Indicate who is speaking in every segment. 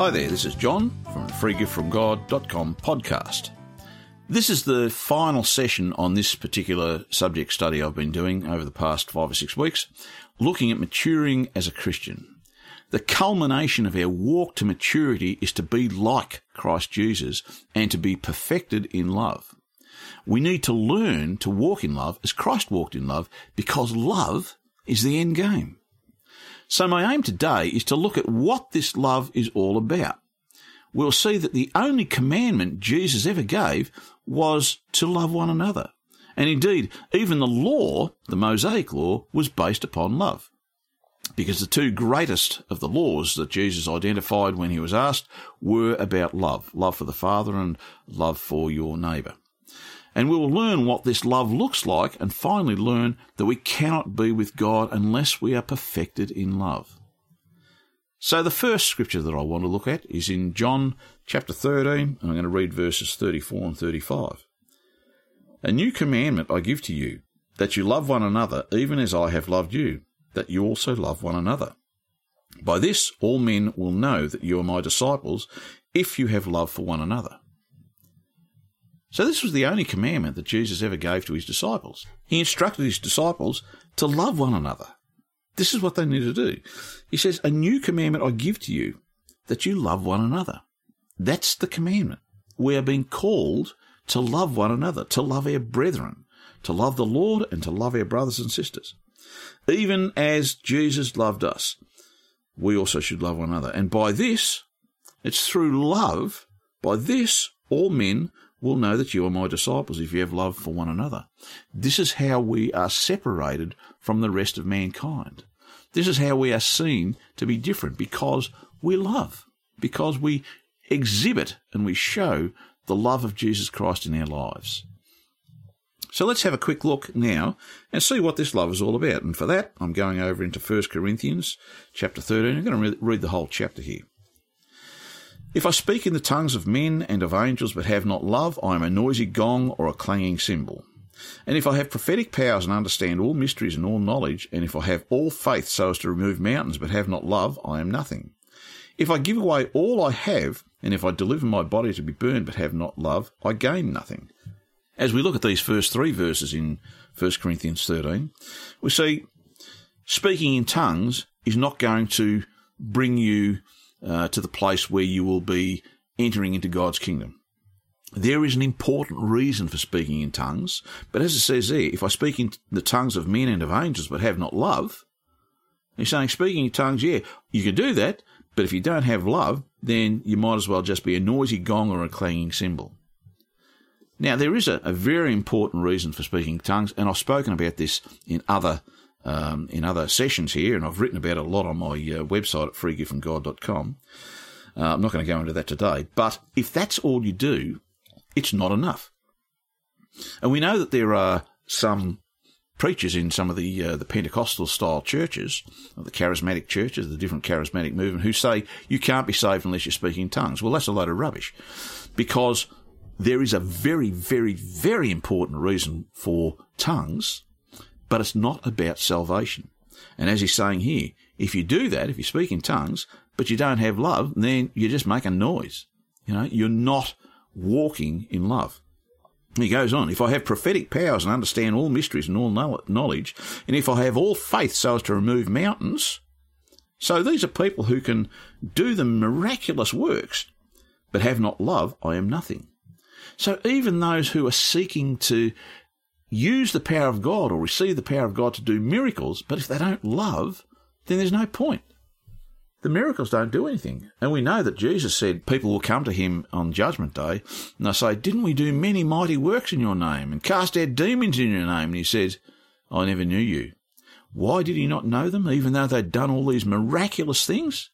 Speaker 1: Hi there, this is John from the freegiftfromgod.com podcast. This is the final session on this particular subject study I've been doing over the past five or six weeks, looking at maturing as a Christian. The culmination of our walk to maturity is to be like Christ Jesus and to be perfected in love. We need to learn to walk in love as Christ walked in love because love is the end game. So my aim today is to look at what this love is all about. We'll see that the only commandment Jesus ever gave was to love one another. And indeed, even the law, the Mosaic law, was based upon love. Because the two greatest of the laws that Jesus identified when he was asked were about love. Love for the Father and love for your neighbour. And we will learn what this love looks like and finally learn that we cannot be with God unless we are perfected in love. So the first scripture that I want to look at is in John chapter 13, and I'm going to read verses 34 and 35. A new commandment I give to you, that you love one another even as I have loved you, that you also love one another. By this all men will know that you are my disciples, if you have love for one another. So this was the only commandment that Jesus ever gave to his disciples. He instructed his disciples to love one another. This is what they need to do. He says, A new commandment I give to you, that you love one another. That's the commandment. We are being called to love one another, to love our brethren, to love the Lord and to love our brothers and sisters. Even as Jesus loved us, we also should love one another. And by this, it's through love, by this, all men will know that you are my disciples if you have love for one another. This is how we are separated from the rest of mankind. This is how we are seen to be different because we love, because we exhibit and we show the love of Jesus Christ in our lives. So let's have a quick look now and see what this love is all about. And for that, I'm going over into 1 Corinthians chapter 13. I'm going to read the whole chapter here. If I speak in the tongues of men and of angels but have not love, I am a noisy gong or a clanging cymbal. And if I have prophetic powers and understand all mysteries and all knowledge, and if I have all faith so as to remove mountains but have not love, I am nothing. If I give away all I have, and if I deliver my body to be burned but have not love, I gain nothing. As we look at these first three verses in 1 Corinthians 13, we see speaking in tongues is not going to bring you uh, to the place where you will be entering into God's kingdom. There is an important reason for speaking in tongues, but as it says there, if I speak in the tongues of men and of angels but have not love, he's saying speaking in tongues, yeah, you can do that, but if you don't have love, then you might as well just be a noisy gong or a clanging cymbal. Now, there is a, a very important reason for speaking in tongues, and I've spoken about this in other um, in other sessions here, and I've written about it a lot on my uh, website at freegiftfromgod.com. Uh, I'm not going to go into that today, but if that's all you do, it's not enough. And we know that there are some preachers in some of the uh, the Pentecostal style churches, the charismatic churches, the different charismatic movement, who say you can't be saved unless you speak in tongues. Well, that's a load of rubbish, because there is a very, very, very important reason for tongues but it's not about salvation. And as he's saying here, if you do that, if you speak in tongues, but you don't have love, then you just make a noise. You know, you're not walking in love. He goes on, if I have prophetic powers and understand all mysteries and all knowledge, and if I have all faith so as to remove mountains, so these are people who can do the miraculous works, but have not love, I am nothing. So even those who are seeking to use the power of God or receive the power of God to do miracles, but if they don't love, then there's no point. The miracles don't do anything. And we know that Jesus said people will come to him on Judgment Day and they'll say, Didn't we do many mighty works in your name and cast out demons in your name? And he says, I never knew you. Why did he not know them, even though they'd done all these miraculous things?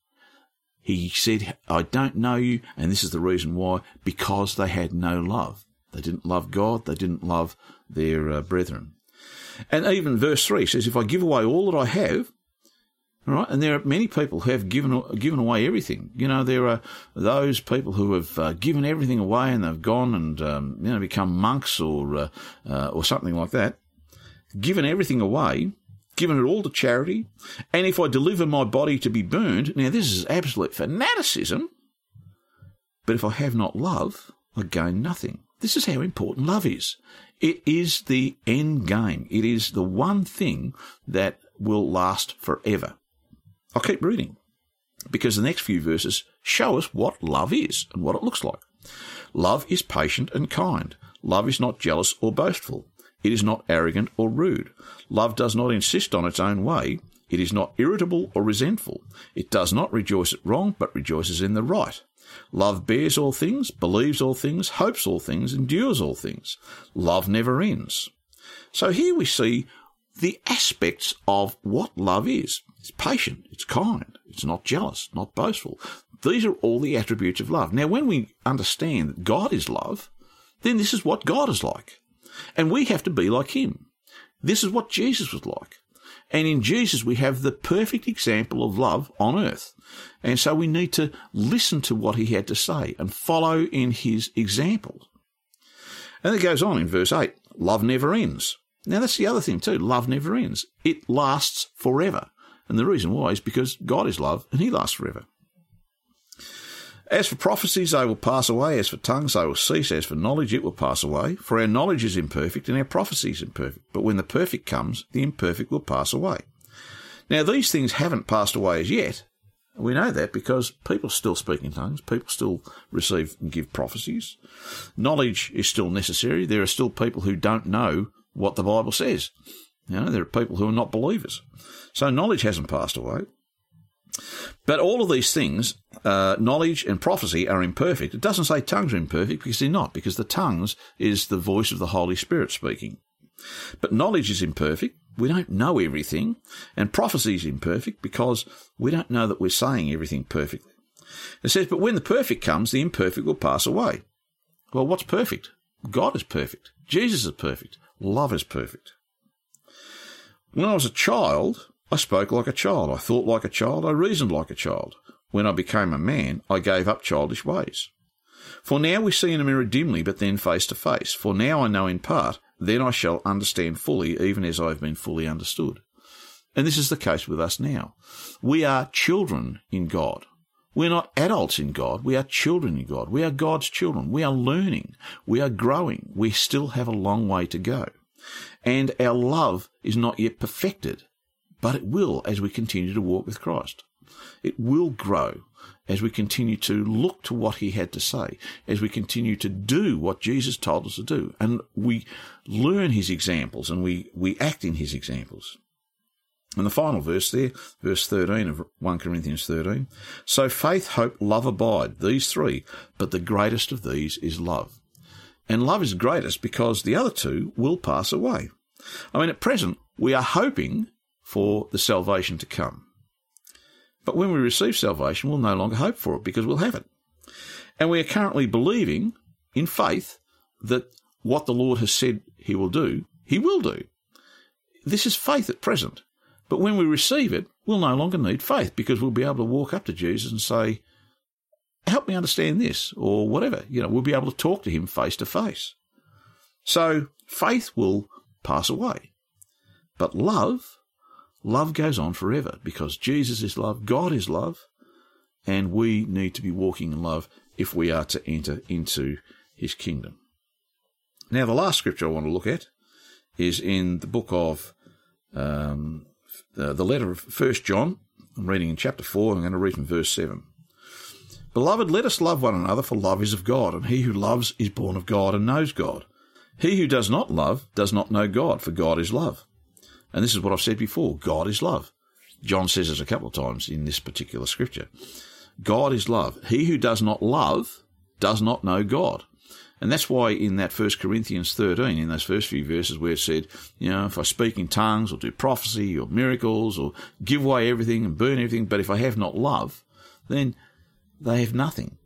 Speaker 1: He said, I don't know you, and this is the reason why, because they had no love. They didn't love God, they didn't love their uh, brethren. And even verse 3 says, If I give away all that I have, all right, and there are many people who have given given away everything. You know, there are those people who have uh, given everything away and they've gone and um, you know become monks or uh, uh, or something like that. Given everything away, given it all to charity, and if I deliver my body to be burned, now this is absolute fanaticism. But if I have not love, I gain nothing. This is how important love is. It is the end game. It is the one thing that will last forever. I'll keep reading because the next few verses show us what love is and what it looks like. Love is patient and kind. Love is not jealous or boastful. It is not arrogant or rude. Love does not insist on its own way. It is not irritable or resentful. It does not rejoice at wrong, but rejoices in the right. Love bears all things, believes all things, hopes all things, endures all things. Love never ends. So here we see the aspects of what love is. It's patient, it's kind, it's not jealous, not boastful. These are all the attributes of love. Now, when we understand that God is love, then this is what God is like. And we have to be like Him. This is what Jesus was like. And in Jesus, we have the perfect example of love on earth. And so we need to listen to what he had to say and follow in his example. And it goes on in verse 8 love never ends. Now, that's the other thing too. Love never ends. It lasts forever. And the reason why is because God is love and he lasts forever. As for prophecies, they will pass away. As for tongues, they will cease. As for knowledge, it will pass away. For our knowledge is imperfect and our prophecy is imperfect. But when the perfect comes, the imperfect will pass away. Now, these things haven't passed away as yet. We know that because people still speak in tongues. People still receive and give prophecies. Knowledge is still necessary. There are still people who don't know what the Bible says. You know, there are people who are not believers. So knowledge hasn't passed away. But all of these things, uh, knowledge and prophecy, are imperfect. It doesn't say tongues are imperfect because they're not, because the tongues is the voice of the Holy Spirit speaking. But knowledge is imperfect. We don't know everything. And prophecy is imperfect because we don't know that we're saying everything perfectly. It says, but when the perfect comes, the imperfect will pass away. Well, what's perfect? God is perfect. Jesus is perfect. Love is perfect. When I was a child, I spoke like a child. I thought like a child. I reasoned like a child. When I became a man, I gave up childish ways. For now we see in a mirror dimly, but then face to face. For now I know in part, then I shall understand fully, even as I have been fully understood. And this is the case with us now. We are children in God. We're not adults in God. We are children in God. We are God's children. We are learning. We are growing. We still have a long way to go. And our love is not yet perfected but it will as we continue to walk with Christ. It will grow as we continue to look to what he had to say, as we continue to do what Jesus told us to do, and we learn his examples and we, we act in his examples. And the final verse there, verse 13 of 1 Corinthians 13. So faith, hope, love abide, these three, but the greatest of these is love. And love is greatest because the other two will pass away. I mean, at present, we are hoping for the salvation to come. But when we receive salvation, we'll no longer hope for it because we'll have it. And we are currently believing in faith that what the Lord has said he will do, he will do. This is faith at present. But when we receive it, we'll no longer need faith because we'll be able to walk up to Jesus and say, help me understand this or whatever. You know, we'll be able to talk to him face to face. So faith will pass away. But love Love goes on forever because Jesus is love, God is love, and we need to be walking in love if we are to enter into his kingdom. Now, the last scripture I want to look at is in the book of um, the, letter of First John. I'm reading in chapter 4. I'm going to read from verse 7. Beloved, let us love one another, for love is of God, and he who loves is born of God and knows God. He who does not love does not know God, for God is love. And this is what I've said before God is love. John says it a couple of times in this particular scripture. God is love. He who does not love does not know God. And that's why in that First Corinthians 13, in those first few verses where it said, you know, if I speak in tongues or do prophecy or miracles or give away everything and burn everything, but if I have not love, then they have nothing.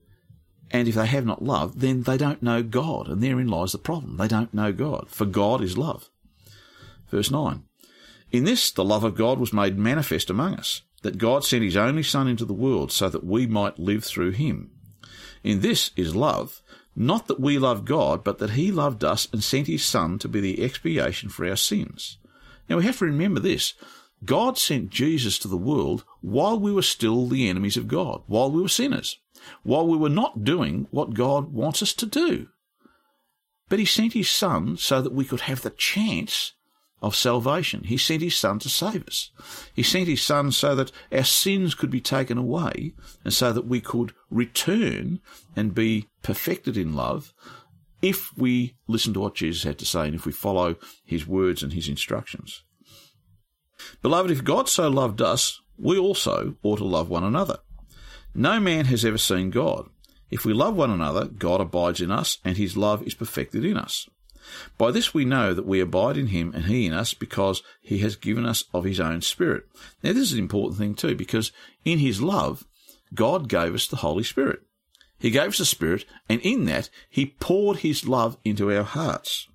Speaker 1: And if they have not love, then they don't know God. And therein lies the problem. They don't know God. For God is love. Verse 9. In this, the love of God was made manifest among us, that God sent his only Son into the world so that we might live through him. In this is love, not that we love God, but that he loved us and sent his Son to be the expiation for our sins. Now we have to remember this. God sent Jesus to the world while we were still the enemies of God, while we were sinners. while we were not doing what God wants us to do. But he sent his son so that we could have the chance of salvation. He sent his son to save us. He sent his son so that our sins could be taken away and so that we could return and be perfected in love if we listen to what Jesus had to say and if we follow his words and his instructions. Beloved, if God so loved us, we also ought to love one another. No man has ever seen God. If we love one another, God abides in us, and his love is perfected in us. By this we know that we abide in him and he in us because he has given us of his own Spirit. Now, this is an important thing too because in his love, God gave us the Holy Spirit. He gave us the Spirit, and in that, he poured his love into our hearts.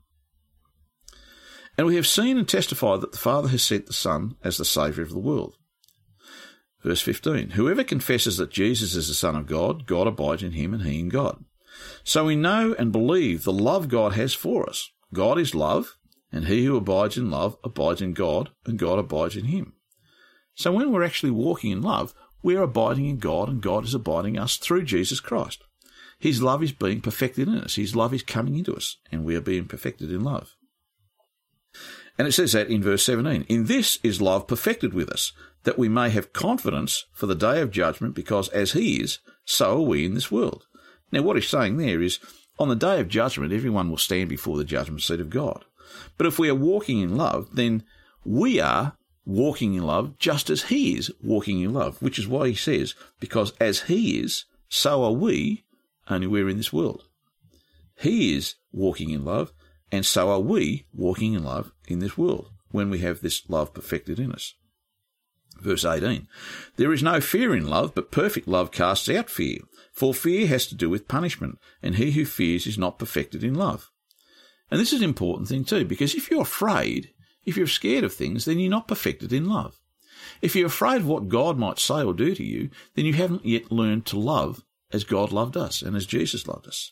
Speaker 1: And we have seen and testified that the Father has sent the Son as the Saviour of the world. Verse 15 Whoever confesses that Jesus is the Son of God, God abides in him and he in God. So we know and believe the love God has for us. God is love, and he who abides in love abides in God, and God abides in him. So when we're actually walking in love, we're abiding in God, and God is abiding us through Jesus Christ. His love is being perfected in us. His love is coming into us, and we are being perfected in love. And it says that in verse 17 In this is love perfected with us, that we may have confidence for the day of judgment, because as he is, so are we in this world. Now, what he's saying there is, on the day of judgment, everyone will stand before the judgment seat of God. But if we are walking in love, then we are walking in love just as he is walking in love, which is why he says, because as he is, so are we, only we're in this world. He is walking in love, and so are we walking in love in this world when we have this love perfected in us. Verse 18 There is no fear in love, but perfect love casts out fear, for fear has to do with punishment, and he who fears is not perfected in love. And this is an important thing too, because if you're afraid, if you're scared of things, then you're not perfected in love. If you're afraid of what God might say or do to you, then you haven't yet learned to love as God loved us and as Jesus loved us.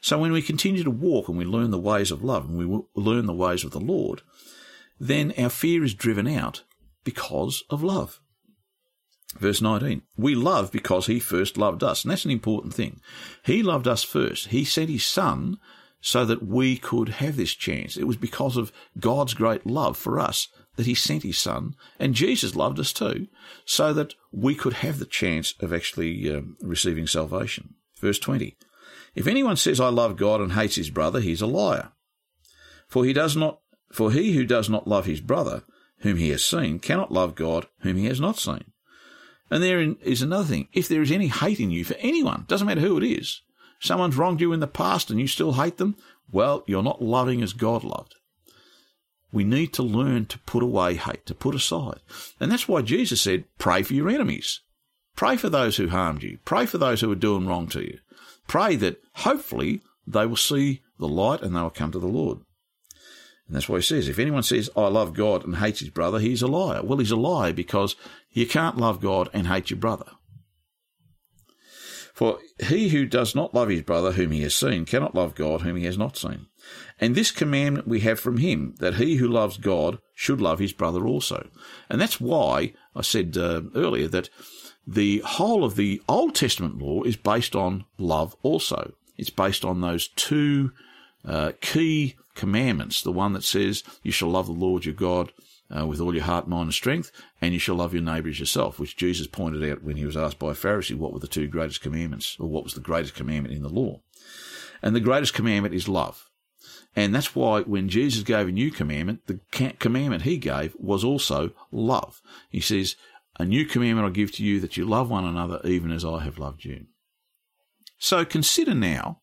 Speaker 1: So when we continue to walk and we learn the ways of love and we learn the ways of the Lord, then our fear is driven out because of love. Verse 19, we love because he first loved us. And that's an important thing. He loved us first. He sent his son so that we could have this chance. It was because of God's great love for us that he sent his son. And Jesus loved us too, so that we could have the chance of actually um, receiving salvation. Verse 20, if anyone says, I love God and hates his brother, he's a liar. For he does not, for he who does not love his brother, whom he has seen, cannot love God, whom he has not seen. And there is another thing. If there is any hate in you for anyone, doesn't matter who it is, someone's wronged you in the past and you still hate them, well, you're not loving as God loved. We need to learn to put away hate, to put aside. And that's why Jesus said, pray for your enemies. Pray for those who harmed you. Pray for those who are doing wrong to you. Pray that hopefully they will see the light and they will come to the Lord. And that's why he says, if anyone says, I love God and hates his brother, he's a liar. Well, he's a liar because you can't love God and hate your brother. For he who does not love his brother whom he has seen cannot love God whom he has not seen. And this commandment we have from him, that he who loves God should love his brother also. And that's why I said uh, earlier that the whole of the Old Testament law is based on love also. It's based on those two uh, key commandments. The one that says, You shall love the Lord your God uh, with all your heart, mind, and strength, and you shall love your neighbour as yourself, which Jesus pointed out when he was asked by a Pharisee what were the two greatest commandments, or what was the greatest commandment in the law. And the greatest commandment is love. And that's why when Jesus gave a new commandment, the commandment he gave was also love. He says, A new commandment I give to you that you love one another even as I have loved you. So consider now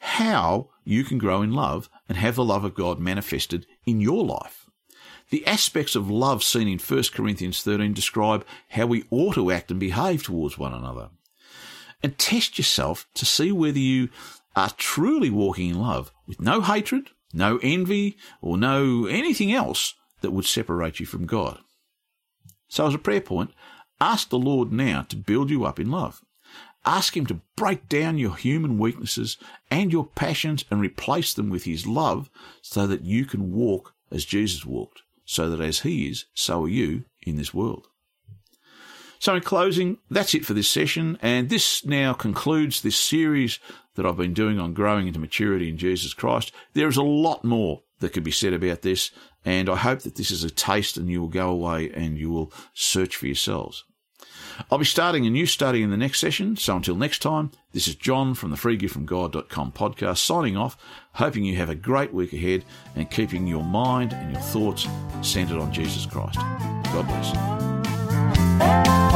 Speaker 1: how you can grow in love and have the love of God manifested in your life. The aspects of love seen in 1 Corinthians 13 describe how we ought to act and behave towards one another. And test yourself to see whether you are truly walking in love with no hatred, no envy, or no anything else that would separate you from God. So, as a prayer point, ask the Lord now to build you up in love. Ask Him to break down your human weaknesses and your passions and replace them with His love so that you can walk as Jesus walked, so that as He is, so are you in this world. So, in closing, that's it for this session, and this now concludes this series that I've been doing on growing into maturity in Jesus Christ. There is a lot more that could be said about this, and I hope that this is a taste and you will go away and you will search for yourselves. I'll be starting a new study in the next session, so until next time, this is John from the freegiftfromgod.com podcast signing off, hoping you have a great week ahead and keeping your mind and your thoughts centered on Jesus Christ. God bless.